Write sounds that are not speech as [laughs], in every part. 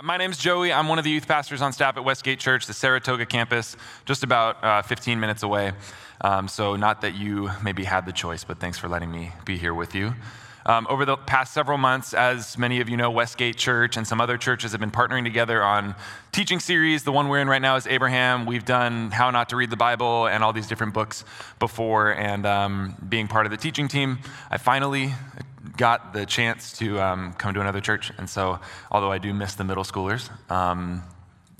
My name's Joey. I'm one of the youth pastors on staff at Westgate Church, the Saratoga campus, just about uh, 15 minutes away. Um, so, not that you maybe had the choice, but thanks for letting me be here with you. Um, over the past several months, as many of you know, Westgate Church and some other churches have been partnering together on teaching series. The one we're in right now is Abraham. We've done How Not to Read the Bible and all these different books before, and um, being part of the teaching team, I finally got the chance to um, come to another church. And so, although I do miss the middle schoolers, um,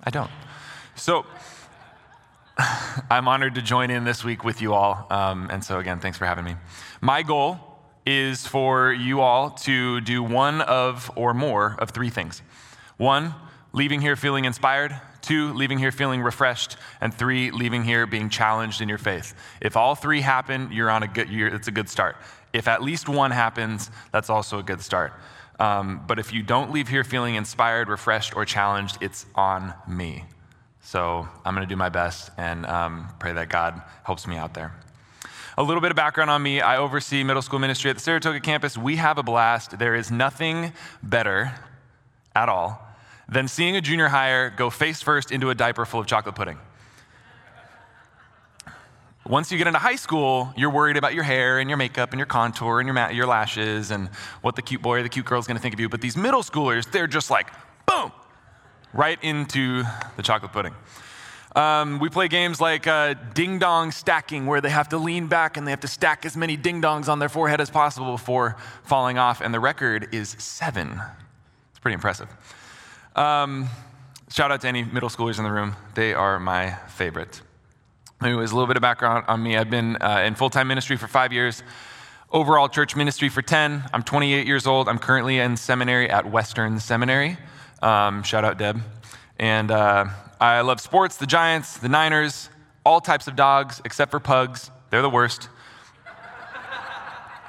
I don't. So, [laughs] I'm honored to join in this week with you all. Um, and so, again, thanks for having me. My goal is for you all to do one of or more of three things one, leaving here feeling inspired. Two, leaving here feeling refreshed. And three, leaving here being challenged in your faith. If all three happen, you're on a good, year, it's a good start. If at least one happens, that's also a good start. Um, but if you don't leave here feeling inspired, refreshed, or challenged, it's on me. So I'm going to do my best and um, pray that God helps me out there. A little bit of background on me I oversee middle school ministry at the Saratoga campus. We have a blast. There is nothing better at all than seeing a junior higher go face first into a diaper full of chocolate pudding. Once you get into high school, you're worried about your hair and your makeup and your contour and your, ma- your lashes and what the cute boy or the cute girl is going to think of you. But these middle schoolers, they're just like, boom, right into the chocolate pudding. Um, we play games like uh, ding dong stacking, where they have to lean back and they have to stack as many ding dongs on their forehead as possible before falling off. And the record is seven. It's pretty impressive. Um, shout out to any middle schoolers in the room, they are my favorite. Anyways, a little bit of background on me. I've been uh, in full time ministry for five years, overall church ministry for 10. I'm 28 years old. I'm currently in seminary at Western Seminary. Um, shout out, Deb. And uh, I love sports, the Giants, the Niners, all types of dogs except for pugs. They're the worst. [laughs]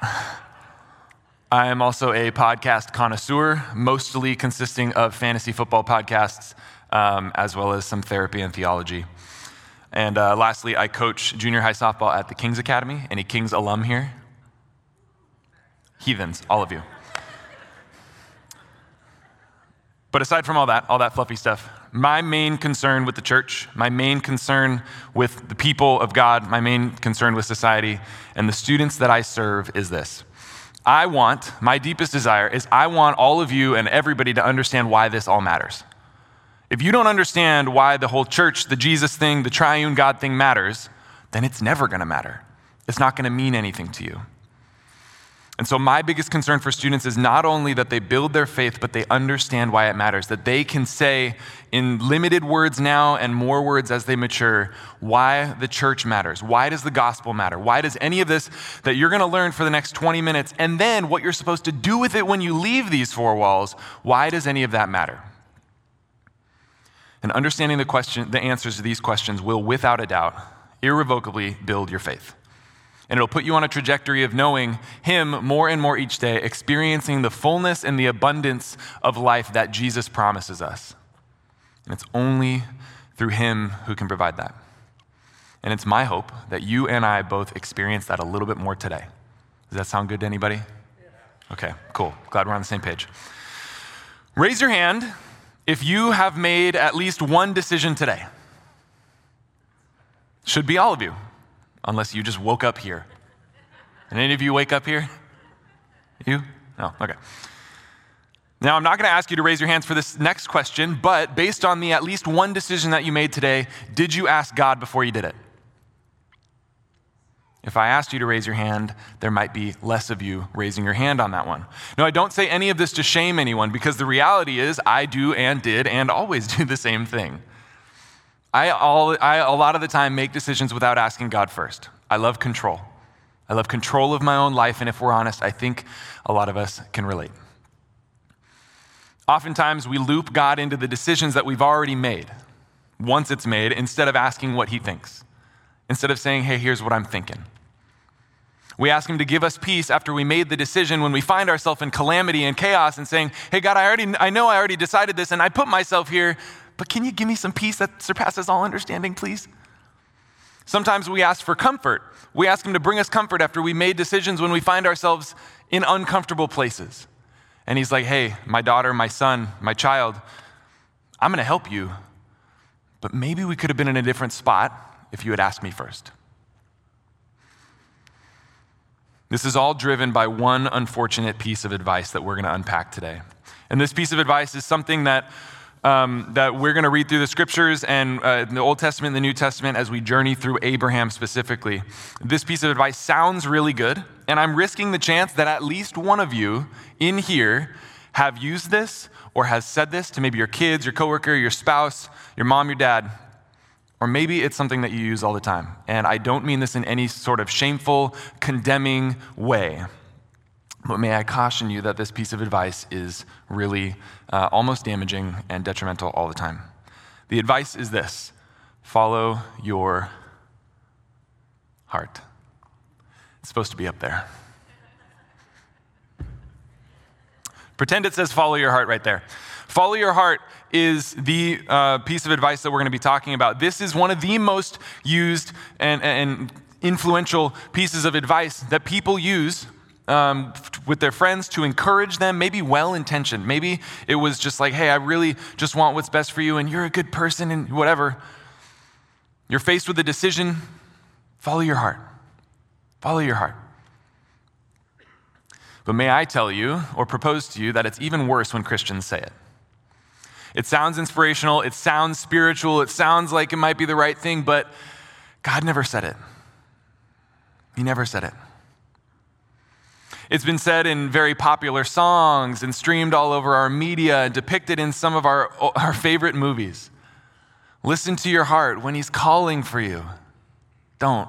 I am also a podcast connoisseur, mostly consisting of fantasy football podcasts, um, as well as some therapy and theology. And uh, lastly, I coach junior high softball at the Kings Academy. Any Kings alum here? Heathens, all of you. But aside from all that, all that fluffy stuff, my main concern with the church, my main concern with the people of God, my main concern with society and the students that I serve is this. I want, my deepest desire is I want all of you and everybody to understand why this all matters. If you don't understand why the whole church, the Jesus thing, the triune God thing matters, then it's never going to matter. It's not going to mean anything to you. And so, my biggest concern for students is not only that they build their faith, but they understand why it matters. That they can say in limited words now and more words as they mature why the church matters. Why does the gospel matter? Why does any of this that you're going to learn for the next 20 minutes and then what you're supposed to do with it when you leave these four walls, why does any of that matter? And understanding the, question, the answers to these questions will, without a doubt, irrevocably build your faith. And it'll put you on a trajectory of knowing Him more and more each day, experiencing the fullness and the abundance of life that Jesus promises us. And it's only through Him who can provide that. And it's my hope that you and I both experience that a little bit more today. Does that sound good to anybody? Okay, cool. Glad we're on the same page. Raise your hand if you have made at least one decision today, should be all of you, unless you just woke up here. And any of you wake up here? You? No, okay. Now, I'm not going to ask you to raise your hands for this next question, but based on the at least one decision that you made today, did you ask God before you did it? If I asked you to raise your hand, there might be less of you raising your hand on that one. No, I don't say any of this to shame anyone because the reality is I do and did and always [laughs] do the same thing. I, all, I a lot of the time make decisions without asking God first. I love control. I love control of my own life, and if we're honest, I think a lot of us can relate. Oftentimes, we loop God into the decisions that we've already made once it's made instead of asking what He thinks instead of saying, hey, here's what I'm thinking. We ask Him to give us peace after we made the decision when we find ourselves in calamity and chaos and saying, hey, God, I, already, I know I already decided this and I put myself here, but can you give me some peace that surpasses all understanding, please? Sometimes we ask for comfort. We ask Him to bring us comfort after we made decisions when we find ourselves in uncomfortable places. And He's like, hey, my daughter, my son, my child, I'm going to help you, but maybe we could have been in a different spot if you had asked me first. This is all driven by one unfortunate piece of advice that we're going to unpack today. And this piece of advice is something that, um, that we're going to read through the scriptures and uh, the Old Testament and the New Testament as we journey through Abraham specifically. This piece of advice sounds really good, and I'm risking the chance that at least one of you in here have used this or has said this to maybe your kids, your coworker, your spouse, your mom, your dad. Or maybe it's something that you use all the time. And I don't mean this in any sort of shameful, condemning way. But may I caution you that this piece of advice is really uh, almost damaging and detrimental all the time. The advice is this follow your heart. It's supposed to be up there. Pretend it says follow your heart right there. Follow your heart is the uh, piece of advice that we're going to be talking about. This is one of the most used and, and influential pieces of advice that people use um, with their friends to encourage them, maybe well intentioned. Maybe it was just like, hey, I really just want what's best for you, and you're a good person, and whatever. You're faced with a decision, follow your heart. Follow your heart. But may I tell you or propose to you that it's even worse when Christians say it. It sounds inspirational, it sounds spiritual, it sounds like it might be the right thing, but God never said it. He never said it. It's been said in very popular songs and streamed all over our media and depicted in some of our, our favorite movies. Listen to your heart when He's calling for you. Don't.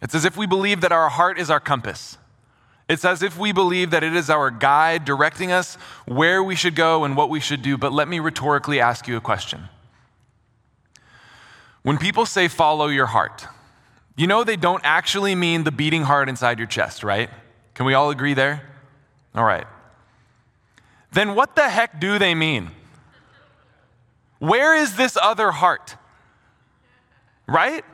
It's as if we believe that our heart is our compass. It's as if we believe that it is our guide directing us where we should go and what we should do. But let me rhetorically ask you a question. When people say follow your heart, you know they don't actually mean the beating heart inside your chest, right? Can we all agree there? All right. Then what the heck do they mean? Where is this other heart? Right?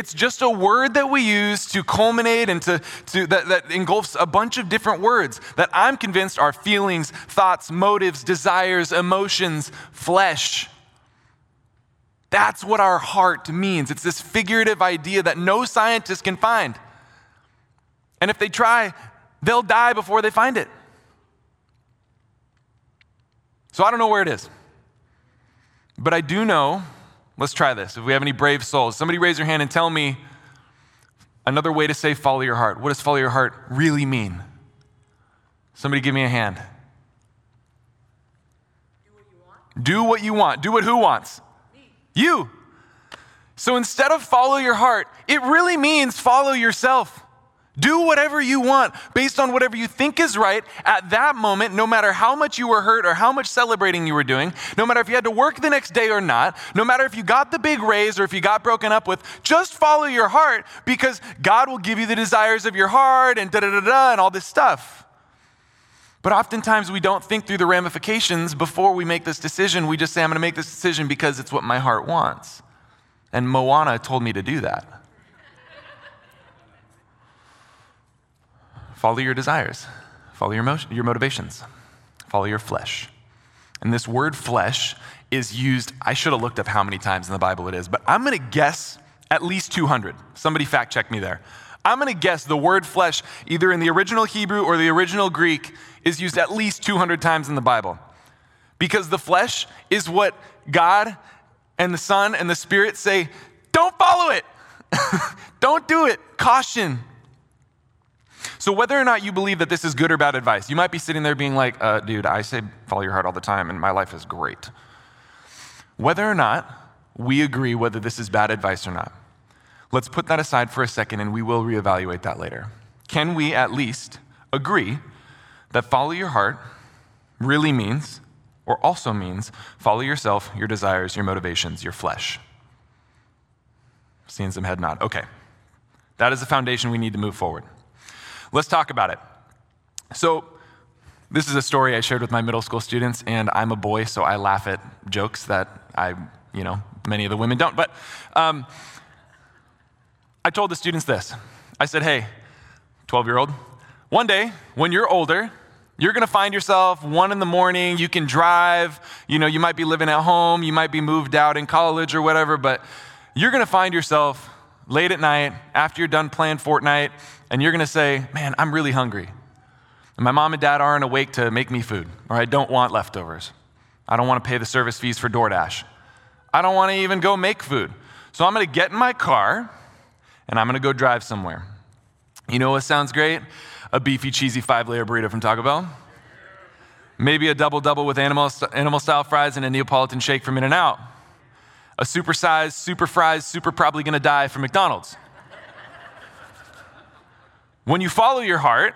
It's just a word that we use to culminate and to, to that, that engulfs a bunch of different words that I'm convinced are feelings, thoughts, motives, desires, emotions, flesh. That's what our heart means. It's this figurative idea that no scientist can find. And if they try, they'll die before they find it. So I don't know where it is. But I do know Let's try this. If we have any brave souls, somebody raise your hand and tell me another way to say follow your heart. What does follow your heart really mean? Somebody give me a hand. Do what you want. Do what you want. Do what who wants? Me. You. So instead of follow your heart, it really means follow yourself. Do whatever you want based on whatever you think is right at that moment, no matter how much you were hurt or how much celebrating you were doing, no matter if you had to work the next day or not, no matter if you got the big raise or if you got broken up with, just follow your heart because God will give you the desires of your heart and da da da da and all this stuff. But oftentimes we don't think through the ramifications before we make this decision. We just say, I'm going to make this decision because it's what my heart wants. And Moana told me to do that. Follow your desires, follow your, motion, your motivations, follow your flesh. And this word flesh is used, I should have looked up how many times in the Bible it is, but I'm going to guess at least 200. Somebody fact check me there. I'm going to guess the word flesh, either in the original Hebrew or the original Greek, is used at least 200 times in the Bible. Because the flesh is what God and the Son and the Spirit say, don't follow it. [laughs] don't do it. Caution. So, whether or not you believe that this is good or bad advice, you might be sitting there being like, uh, dude, I say follow your heart all the time and my life is great. Whether or not we agree whether this is bad advice or not, let's put that aside for a second and we will reevaluate that later. Can we at least agree that follow your heart really means, or also means, follow yourself, your desires, your motivations, your flesh? Seeing some head nod. Okay. That is the foundation we need to move forward. Let's talk about it. So, this is a story I shared with my middle school students, and I'm a boy, so I laugh at jokes that I, you know, many of the women don't. But um, I told the students this I said, hey, 12 year old, one day when you're older, You're going to find yourself one in the morning. You can drive. You know, you might be living at home. You might be moved out in college or whatever, but you're going to find yourself late at night after you're done playing Fortnite and you're going to say, Man, I'm really hungry. And my mom and dad aren't awake to make me food, or I don't want leftovers. I don't want to pay the service fees for DoorDash. I don't want to even go make food. So I'm going to get in my car and I'm going to go drive somewhere. You know what sounds great? A beefy, cheesy five layer burrito from Taco Bell. Maybe a double double with animal, animal style fries and a Neapolitan shake from In N Out. A supersized, super fries, super probably gonna die from McDonald's. when you follow your heart,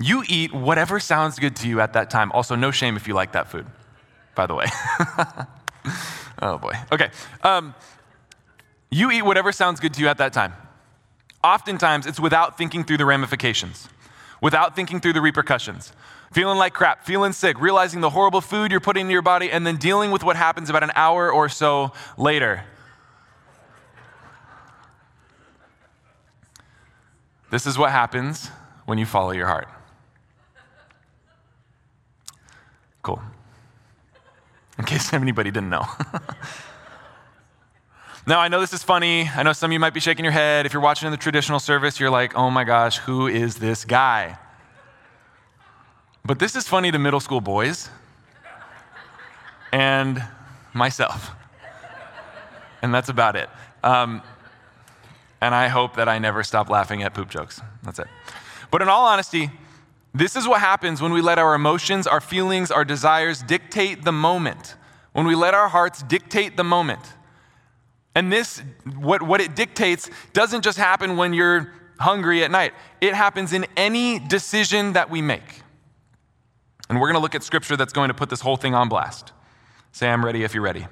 you eat whatever sounds good to you at that time. Also, no shame if you like that food, by the way. [laughs] oh boy. Okay. Um, you eat whatever sounds good to you at that time. Oftentimes, it's without thinking through the ramifications, without thinking through the repercussions. Feeling like crap, feeling sick, realizing the horrible food you're putting in your body, and then dealing with what happens about an hour or so later. This is what happens when you follow your heart. Cool. In case [laughs] anybody didn't know. [laughs] now, I know this is funny. I know some of you might be shaking your head. If you're watching in the traditional service, you're like, oh my gosh, who is this guy? But this is funny to middle school boys and myself. And that's about it. Um, and I hope that I never stop laughing at poop jokes. That's it. But in all honesty, this is what happens when we let our emotions, our feelings, our desires dictate the moment. When we let our hearts dictate the moment. And this, what, what it dictates, doesn't just happen when you're hungry at night, it happens in any decision that we make. And we're going to look at scripture that's going to put this whole thing on blast. Say, I'm ready if you're ready.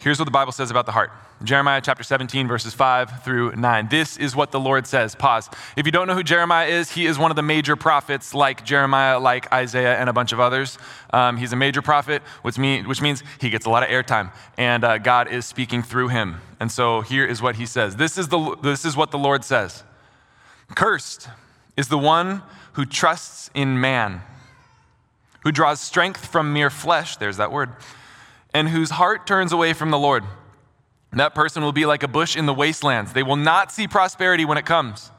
Here's what the Bible says about the heart. Jeremiah chapter 17, verses 5 through 9. This is what the Lord says. Pause. If you don't know who Jeremiah is, he is one of the major prophets like Jeremiah, like Isaiah, and a bunch of others. Um, he's a major prophet, which, mean, which, means he gets a lot of airtime, and uh, God is speaking through him. And so here is what he says this is, the, this is what the Lord says Cursed is the one who trusts in man, who draws strength from mere flesh, there's that word, and whose heart turns away from the Lord. That person will be like a bush in the wastelands. They will not see prosperity when it comes.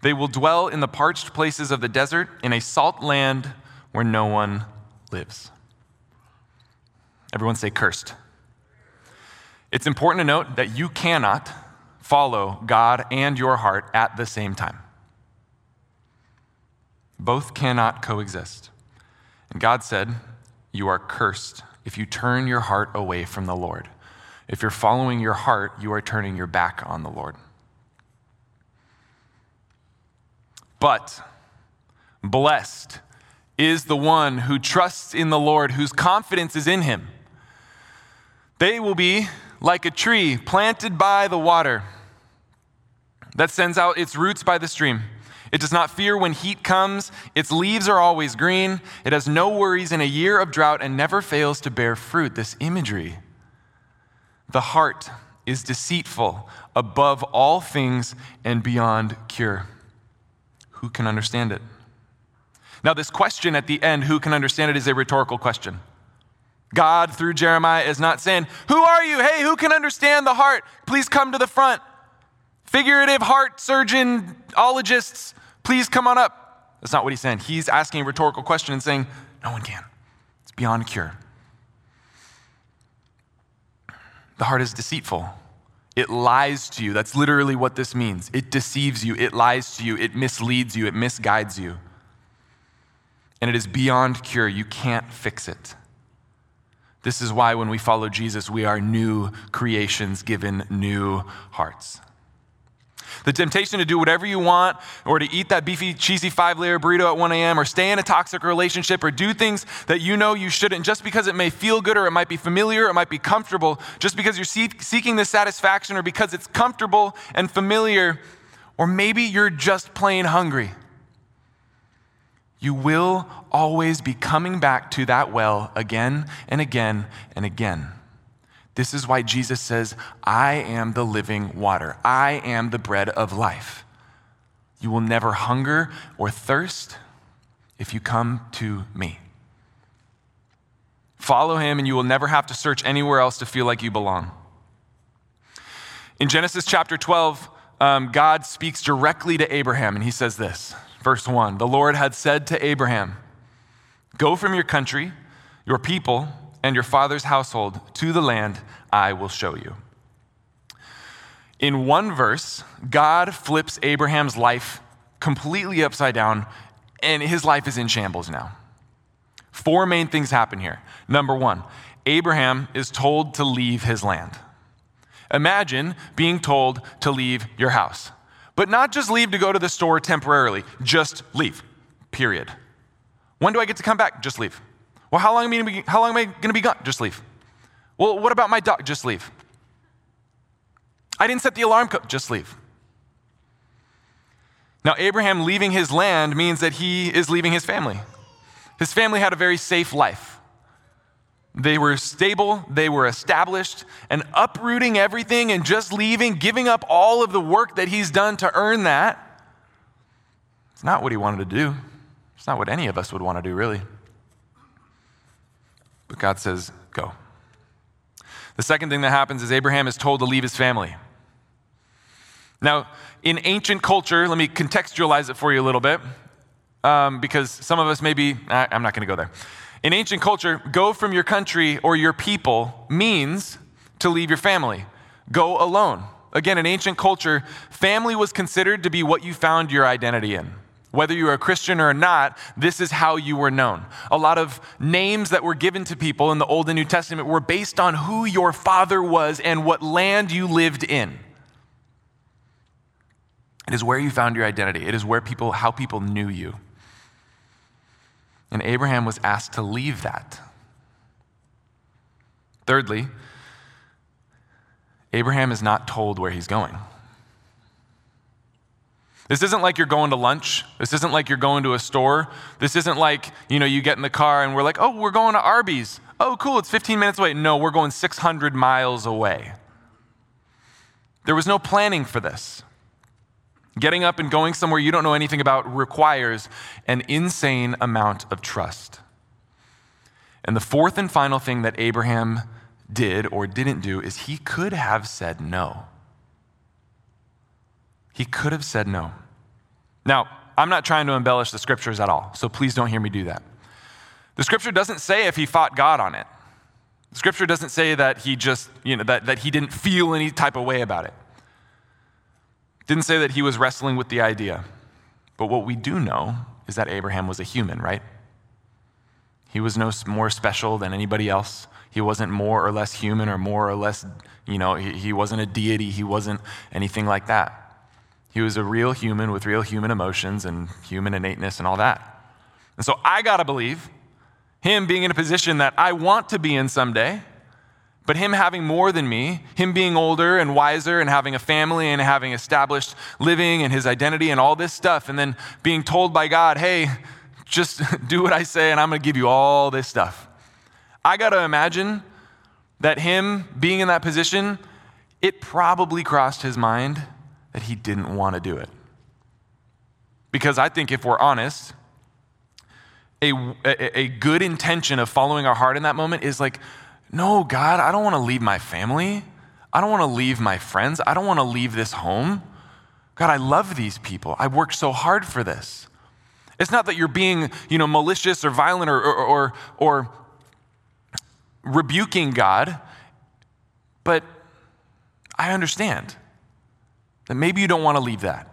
They will dwell in the parched places of the desert, in a salt land where no one lives. Everyone say cursed. It's important to note that you cannot follow God and your heart at the same time. Both cannot coexist. And God said, You are cursed if you turn your heart away from the Lord. If you're following your heart, you are turning your back on the Lord. But blessed is the one who trusts in the Lord, whose confidence is in him. They will be like a tree planted by the water that sends out its roots by the stream. It does not fear when heat comes. Its leaves are always green. It has no worries in a year of drought and never fails to bear fruit. This imagery the heart is deceitful above all things and beyond cure. Who can understand it? Now, this question at the end, who can understand it, is a rhetorical question. God, through Jeremiah, is not saying, Who are you? Hey, who can understand the heart? Please come to the front. Figurative heart surgeon ologists, please come on up. That's not what he's saying. He's asking a rhetorical question and saying, No one can. It's beyond cure. The heart is deceitful. It lies to you. That's literally what this means. It deceives you, it lies to you, it misleads you, it misguides you. And it is beyond cure. You can't fix it. This is why when we follow Jesus, we are new creations given new hearts. The temptation to do whatever you want, or to eat that beefy, cheesy five layer burrito at 1 a.m., or stay in a toxic relationship, or do things that you know you shouldn't just because it may feel good, or it might be familiar, or it might be comfortable, just because you're seeking this satisfaction, or because it's comfortable and familiar, or maybe you're just plain hungry. You will always be coming back to that well again and again and again. This is why Jesus says, I am the living water. I am the bread of life. You will never hunger or thirst if you come to me. Follow him, and you will never have to search anywhere else to feel like you belong. In Genesis chapter 12, um, God speaks directly to Abraham, and he says this Verse 1 The Lord had said to Abraham, Go from your country, your people, and your father's household to the land I will show you. In one verse, God flips Abraham's life completely upside down, and his life is in shambles now. Four main things happen here. Number one, Abraham is told to leave his land. Imagine being told to leave your house, but not just leave to go to the store temporarily, just leave, period. When do I get to come back? Just leave. Well, how long am I, be, how long am I going to be gone? Just leave. Well, what about my dog? Just leave. I didn't set the alarm code. Just leave. Now, Abraham leaving his land means that he is leaving his family. His family had a very safe life. They were stable, they were established, and uprooting everything and just leaving, giving up all of the work that he's done to earn that, it's not what he wanted to do. It's not what any of us would want to do, really. God says, go. The second thing that happens is Abraham is told to leave his family. Now, in ancient culture, let me contextualize it for you a little bit, um, because some of us maybe, I'm not going to go there. In ancient culture, go from your country or your people means to leave your family. Go alone. Again, in ancient culture, family was considered to be what you found your identity in. Whether you are a Christian or not, this is how you were known. A lot of names that were given to people in the Old and New Testament were based on who your father was and what land you lived in. It is where you found your identity. It is where people, how people knew you. And Abraham was asked to leave that. Thirdly, Abraham is not told where he's going. This isn't like you're going to lunch. This isn't like you're going to a store. This isn't like, you know, you get in the car and we're like, oh, we're going to Arby's. Oh, cool, it's 15 minutes away. No, we're going 600 miles away. There was no planning for this. Getting up and going somewhere you don't know anything about requires an insane amount of trust. And the fourth and final thing that Abraham did or didn't do is he could have said no. He could have said no. Now, I'm not trying to embellish the scriptures at all, so please don't hear me do that. The scripture doesn't say if he fought God on it. The scripture doesn't say that he just, you know, that, that he didn't feel any type of way about it. Didn't say that he was wrestling with the idea. But what we do know is that Abraham was a human, right? He was no more special than anybody else. He wasn't more or less human or more or less, you know, he, he wasn't a deity. He wasn't anything like that. He was a real human with real human emotions and human innateness and all that. And so I got to believe him being in a position that I want to be in someday but him having more than me, him being older and wiser and having a family and having established living and his identity and all this stuff, and then being told by God, hey, just [laughs] do what I say and I'm going to give you all this stuff. I got to imagine that him being in that position, it probably crossed his mind that he didn't want to do it. Because I think if we're honest, a, a, a good intention of following our heart in that moment is like, no, God, I don't want to leave my family. I don't want to leave my friends. I don't want to leave this home. God, I love these people. I worked so hard for this. It's not that you're being, you know, malicious or violent or, or, or, or rebuking God, but I understand maybe you don't want to leave that.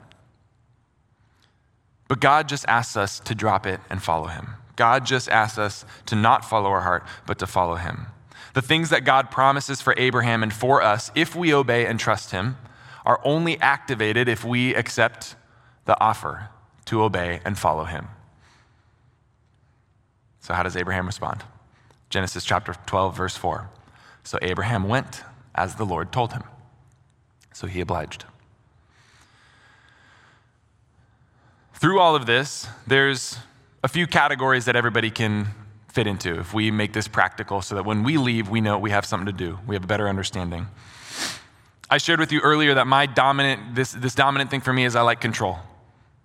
But God just asks us to drop it and follow Him. God just asks us to not follow our heart, but to follow Him. The things that God promises for Abraham and for us, if we obey and trust Him, are only activated if we accept the offer to obey and follow Him. So, how does Abraham respond? Genesis chapter 12, verse 4. So Abraham went as the Lord told him. So he obliged. Through all of this, there's a few categories that everybody can fit into if we make this practical so that when we leave, we know we have something to do. We have a better understanding. I shared with you earlier that my dominant, this, this dominant thing for me is I like control.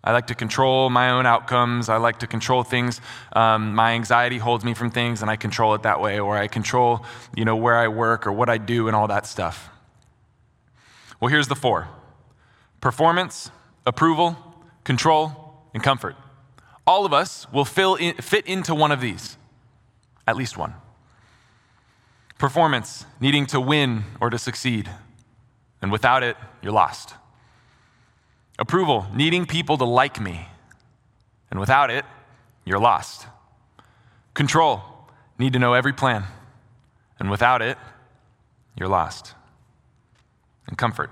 I like to control my own outcomes. I like to control things. Um, my anxiety holds me from things, and I control it that way. Or I control, you know, where I work or what I do and all that stuff. Well, here's the four performance, approval, control, and comfort. All of us will in, fit into one of these, at least one. Performance, needing to win or to succeed. And without it, you're lost. Approval, needing people to like me. And without it, you're lost. Control, need to know every plan. And without it, you're lost. And comfort,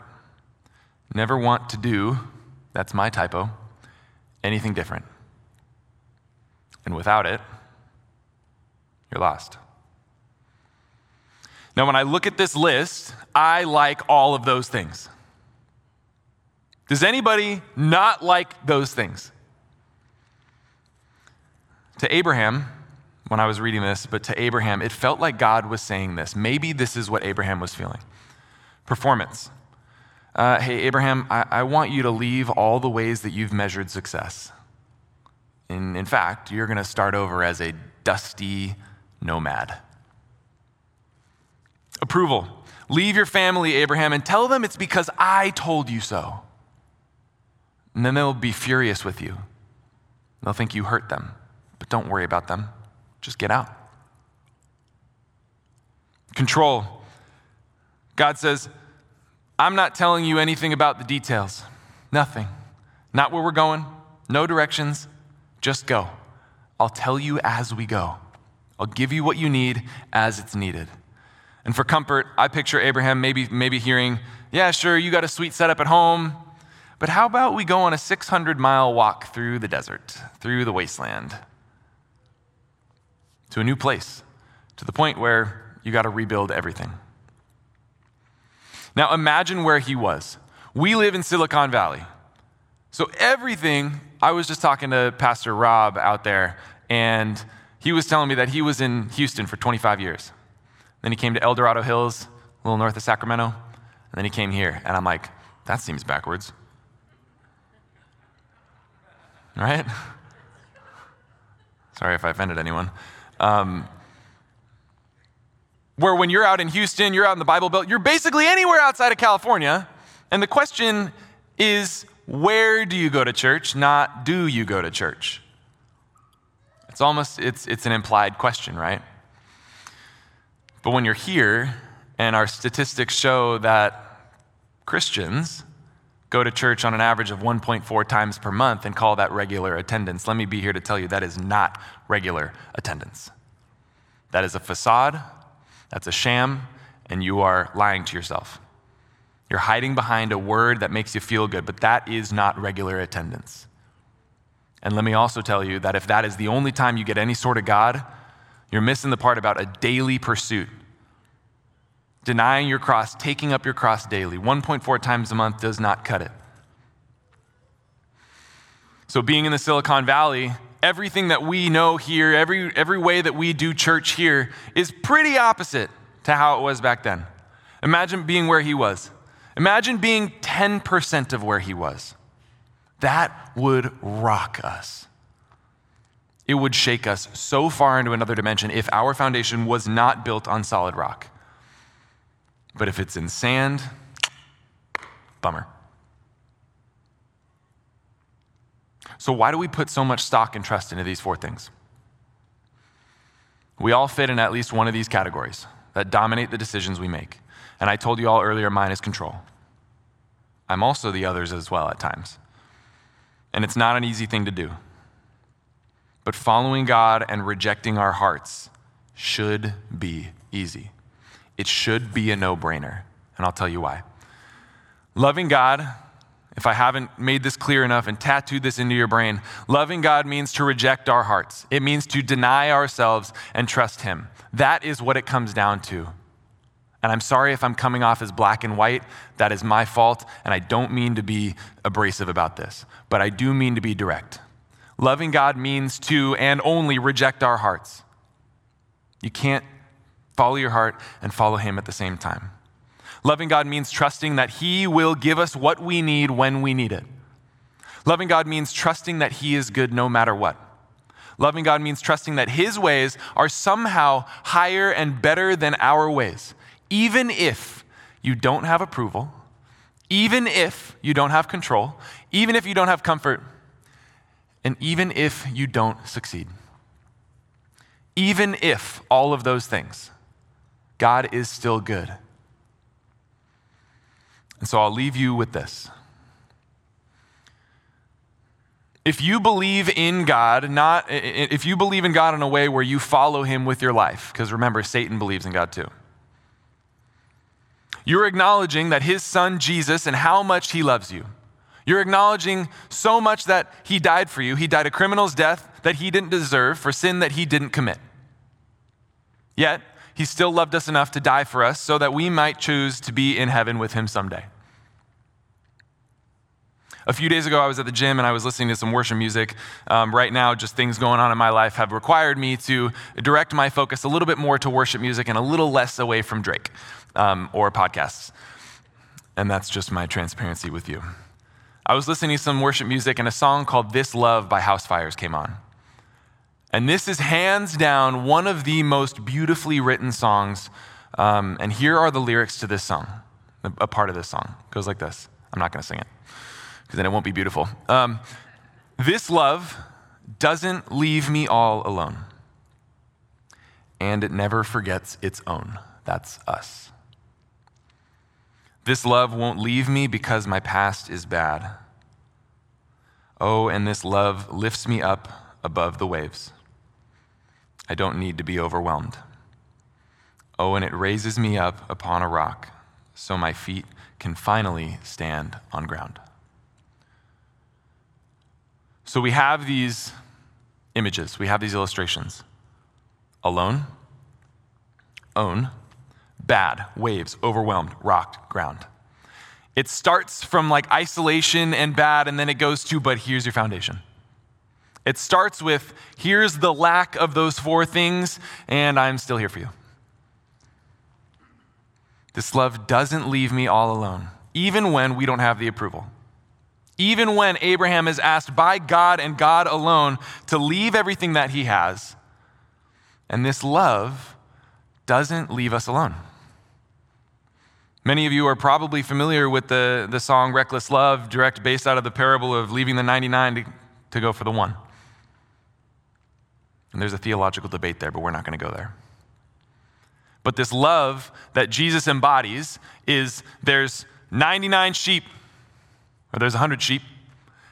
never want to do, that's my typo, anything different. And without it, you're lost. Now, when I look at this list, I like all of those things. Does anybody not like those things? To Abraham, when I was reading this, but to Abraham, it felt like God was saying this. Maybe this is what Abraham was feeling. Performance. Uh, hey, Abraham, I, I want you to leave all the ways that you've measured success. In, in fact, you're going to start over as a dusty nomad. Approval. Leave your family, Abraham, and tell them it's because I told you so. And then they'll be furious with you. They'll think you hurt them. But don't worry about them. Just get out. Control. God says, I'm not telling you anything about the details. Nothing. Not where we're going, no directions. Just go. I'll tell you as we go. I'll give you what you need as it's needed. And for comfort, I picture Abraham maybe, maybe hearing, Yeah, sure, you got a sweet setup at home. But how about we go on a 600 mile walk through the desert, through the wasteland, to a new place, to the point where you got to rebuild everything? Now imagine where he was. We live in Silicon Valley. So everything, I was just talking to Pastor Rob out there, and he was telling me that he was in Houston for 25 years. Then he came to El Dorado Hills, a little north of Sacramento, and then he came here. And I'm like, that seems backwards right? [laughs] Sorry if I offended anyone. Um, where when you're out in Houston, you're out in the Bible Belt, you're basically anywhere outside of California. And the question is, where do you go to church, not do you go to church? It's almost, it's, it's an implied question, right? But when you're here, and our statistics show that Christians go to church on an average of 1.4 times per month and call that regular attendance. Let me be here to tell you that is not regular attendance. That is a facade, that's a sham, and you are lying to yourself. You're hiding behind a word that makes you feel good, but that is not regular attendance. And let me also tell you that if that is the only time you get any sort of God, you're missing the part about a daily pursuit denying your cross, taking up your cross daily. 1.4 times a month does not cut it. So, being in the Silicon Valley, everything that we know here, every, every way that we do church here, is pretty opposite to how it was back then. Imagine being where he was. Imagine being 10% of where he was. That would rock us. It would shake us so far into another dimension if our foundation was not built on solid rock. But if it's in sand, bummer. So, why do we put so much stock and trust into these four things? We all fit in at least one of these categories that dominate the decisions we make. And I told you all earlier, mine is control. I'm also the others as well at times. And it's not an easy thing to do. But following God and rejecting our hearts should be easy it should be a no brainer. And I'll tell you why. Loving God, if I haven't made this clear enough and tattooed this into your brain, loving God means to reject our hearts. It means to deny ourselves and trust Him. That is what it comes down to. And I'm sorry if I'm coming off as black and white. That is my fault, and I don't mean to be abrasive about this, but I do mean to be direct. Loving God means to and only reject our hearts. You can't Follow your heart and follow Him at the same time. Loving God means trusting that He will give us what we need when we need it. Loving God means trusting that He is good no matter what. Loving God means trusting that His ways are somehow higher and better than our ways, even if you don't have approval, even if you don't have control, even if you don't have comfort, and even if you don't succeed. Even if all of those things, God is still good. And so I'll leave you with this. If you believe in God, not if you believe in God in a way where you follow him with your life, because remember, Satan believes in God too. You're acknowledging that his son Jesus and how much he loves you. You're acknowledging so much that he died for you. He died a criminal's death that he didn't deserve for sin that he didn't commit. Yet, he still loved us enough to die for us so that we might choose to be in heaven with him someday. A few days ago, I was at the gym and I was listening to some worship music. Um, right now, just things going on in my life have required me to direct my focus a little bit more to worship music and a little less away from Drake um, or podcasts. And that's just my transparency with you. I was listening to some worship music and a song called This Love by Housefires came on. And this is hands down one of the most beautifully written songs. Um, and here are the lyrics to this song, a part of this song. It goes like this. I'm not going to sing it because then it won't be beautiful. Um, this love doesn't leave me all alone, and it never forgets its own. That's us. This love won't leave me because my past is bad. Oh, and this love lifts me up above the waves. I don't need to be overwhelmed. Oh, and it raises me up upon a rock so my feet can finally stand on ground. So we have these images, we have these illustrations alone, own, bad, waves, overwhelmed, rocked, ground. It starts from like isolation and bad, and then it goes to, but here's your foundation. It starts with, here's the lack of those four things, and I'm still here for you. This love doesn't leave me all alone, even when we don't have the approval. Even when Abraham is asked by God and God alone to leave everything that he has. And this love doesn't leave us alone. Many of you are probably familiar with the, the song Reckless Love, direct based out of the parable of leaving the 99 to, to go for the one. And there's a theological debate there, but we're not going to go there. But this love that Jesus embodies is there's 99 sheep or there's 100 sheep.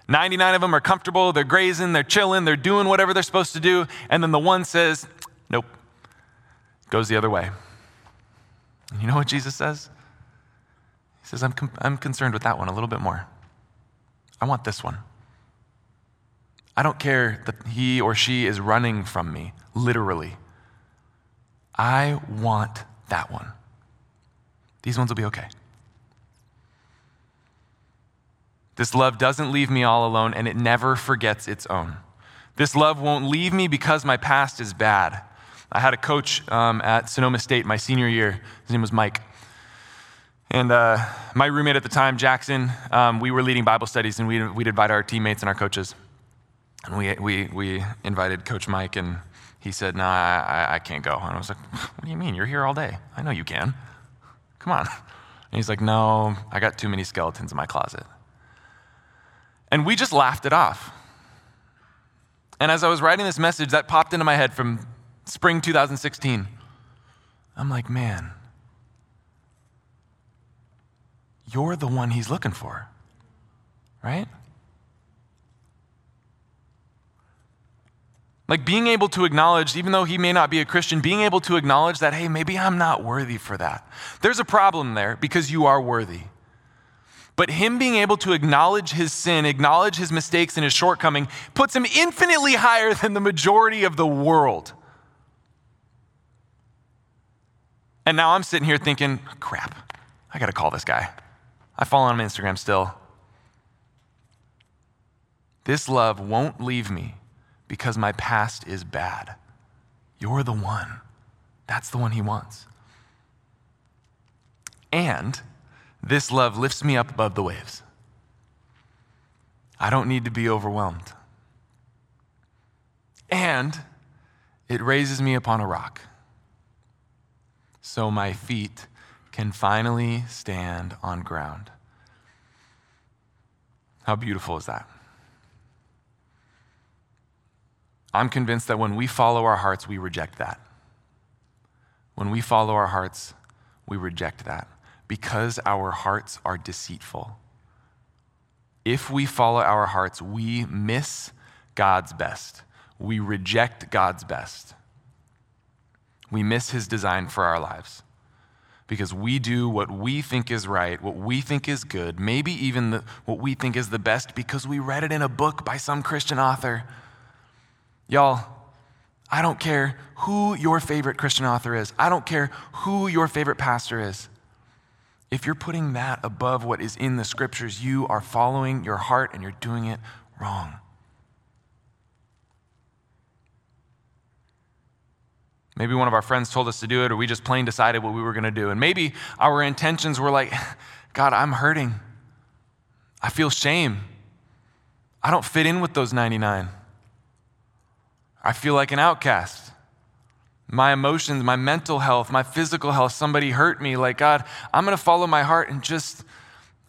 99 of them are comfortable, they're grazing, they're chilling, they're doing whatever they're supposed to do. And then the one says, Nope, goes the other way. And you know what Jesus says? He says, I'm, com- I'm concerned with that one a little bit more. I want this one. I don't care that he or she is running from me, literally. I want that one. These ones will be okay. This love doesn't leave me all alone, and it never forgets its own. This love won't leave me because my past is bad. I had a coach um, at Sonoma State my senior year. His name was Mike. And uh, my roommate at the time, Jackson, um, we were leading Bible studies, and we'd, we'd invite our teammates and our coaches. And we, we, we invited Coach Mike, and he said, No, Nah, I, I can't go. And I was like, What do you mean? You're here all day. I know you can. Come on. And he's like, No, I got too many skeletons in my closet. And we just laughed it off. And as I was writing this message, that popped into my head from spring 2016. I'm like, man, you're the one he's looking for, right? Like being able to acknowledge, even though he may not be a Christian, being able to acknowledge that, hey, maybe I'm not worthy for that. There's a problem there because you are worthy. But him being able to acknowledge his sin, acknowledge his mistakes and his shortcoming, puts him infinitely higher than the majority of the world. And now I'm sitting here thinking, crap, I got to call this guy. I follow him on Instagram still. This love won't leave me because my past is bad. You're the one. That's the one he wants. And this love lifts me up above the waves. I don't need to be overwhelmed. And it raises me upon a rock so my feet can finally stand on ground. How beautiful is that? I'm convinced that when we follow our hearts, we reject that. When we follow our hearts, we reject that because our hearts are deceitful. If we follow our hearts, we miss God's best. We reject God's best. We miss his design for our lives because we do what we think is right, what we think is good, maybe even the, what we think is the best because we read it in a book by some Christian author. Y'all, I don't care who your favorite Christian author is, I don't care who your favorite pastor is. If you're putting that above what is in the scriptures, you are following your heart and you're doing it wrong. Maybe one of our friends told us to do it, or we just plain decided what we were going to do. And maybe our intentions were like, God, I'm hurting. I feel shame. I don't fit in with those 99. I feel like an outcast. My emotions, my mental health, my physical health, somebody hurt me. Like, God, I'm going to follow my heart and just,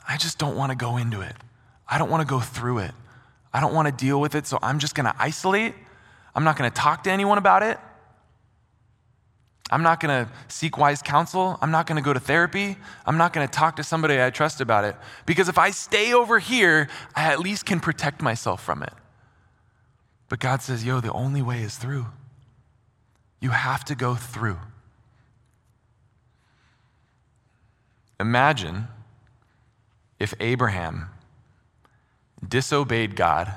I just don't want to go into it. I don't want to go through it. I don't want to deal with it. So I'm just going to isolate. I'm not going to talk to anyone about it. I'm not going to seek wise counsel. I'm not going to go to therapy. I'm not going to talk to somebody I trust about it. Because if I stay over here, I at least can protect myself from it. But God says, yo, the only way is through. You have to go through. Imagine if Abraham disobeyed God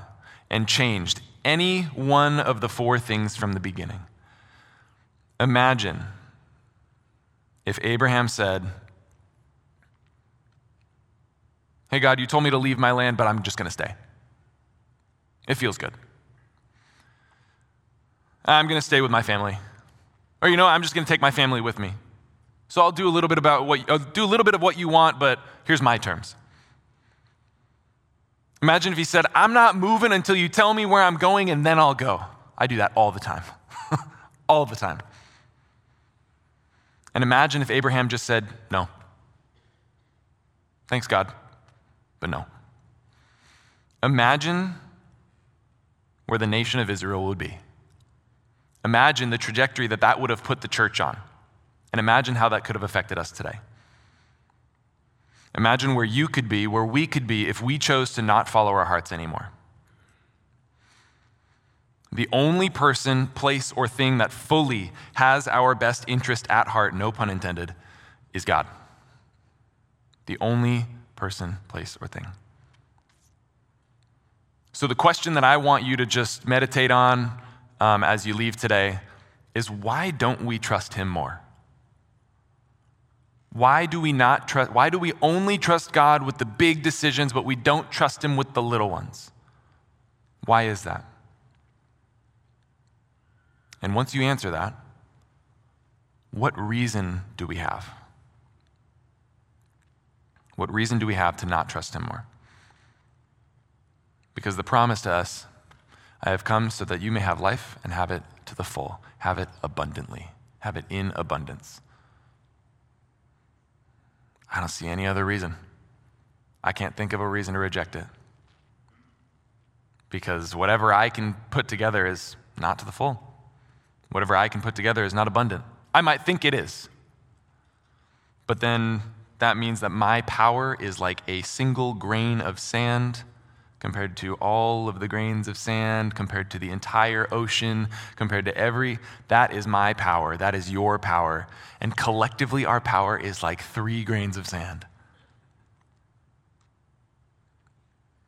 and changed any one of the four things from the beginning. Imagine if Abraham said, Hey, God, you told me to leave my land, but I'm just going to stay. It feels good. I'm going to stay with my family. Or, you know, I'm just going to take my family with me. So I'll do a little bit about what I'll do a little bit of what you want, but here's my terms. Imagine if he said, I'm not moving until you tell me where I'm going and then I'll go. I do that all the time. [laughs] all the time. And imagine if Abraham just said, No. Thanks, God, but no. Imagine where the nation of Israel would be. Imagine the trajectory that that would have put the church on. And imagine how that could have affected us today. Imagine where you could be, where we could be if we chose to not follow our hearts anymore. The only person, place, or thing that fully has our best interest at heart, no pun intended, is God. The only person, place, or thing. So, the question that I want you to just meditate on um, as you leave today is why don't we trust Him more? Why do we not trust? Why do we only trust God with the big decisions, but we don't trust Him with the little ones? Why is that? And once you answer that, what reason do we have? What reason do we have to not trust Him more? Because the promise to us, I have come so that you may have life and have it to the full, have it abundantly, have it in abundance. I don't see any other reason. I can't think of a reason to reject it. Because whatever I can put together is not to the full. Whatever I can put together is not abundant. I might think it is. But then that means that my power is like a single grain of sand compared to all of the grains of sand, compared to the entire ocean, compared to every. That is my power. That is your power. And collectively, our power is like three grains of sand.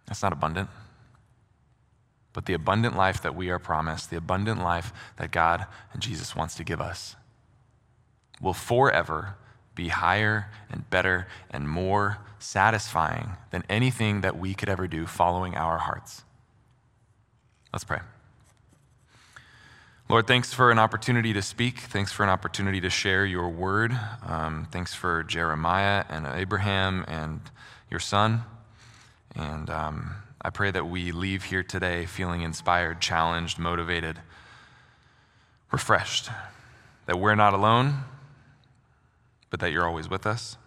That's not abundant. But the abundant life that we are promised, the abundant life that God and Jesus wants to give us, will forever be higher and better and more satisfying than anything that we could ever do following our hearts. Let's pray. Lord, thanks for an opportunity to speak. Thanks for an opportunity to share your word. Um, thanks for Jeremiah and Abraham and your son. And um, I pray that we leave here today feeling inspired, challenged, motivated, refreshed, that we're not alone, but that you're always with us.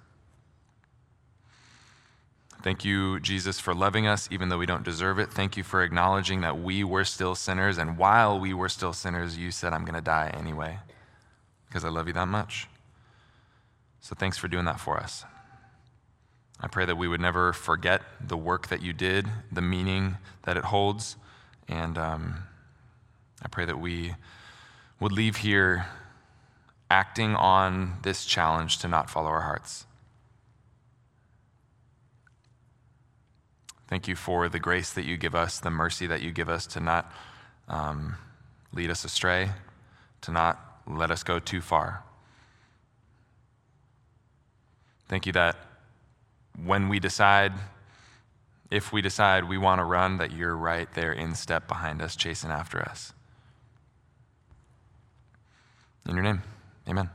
Thank you, Jesus, for loving us even though we don't deserve it. Thank you for acknowledging that we were still sinners, and while we were still sinners, you said, I'm going to die anyway because I love you that much. So thanks for doing that for us. I pray that we would never forget the work that you did, the meaning that it holds, and um, I pray that we would leave here acting on this challenge to not follow our hearts. Thank you for the grace that you give us, the mercy that you give us to not um, lead us astray, to not let us go too far. Thank you that when we decide, if we decide we want to run, that you're right there in step behind us, chasing after us. In your name, amen.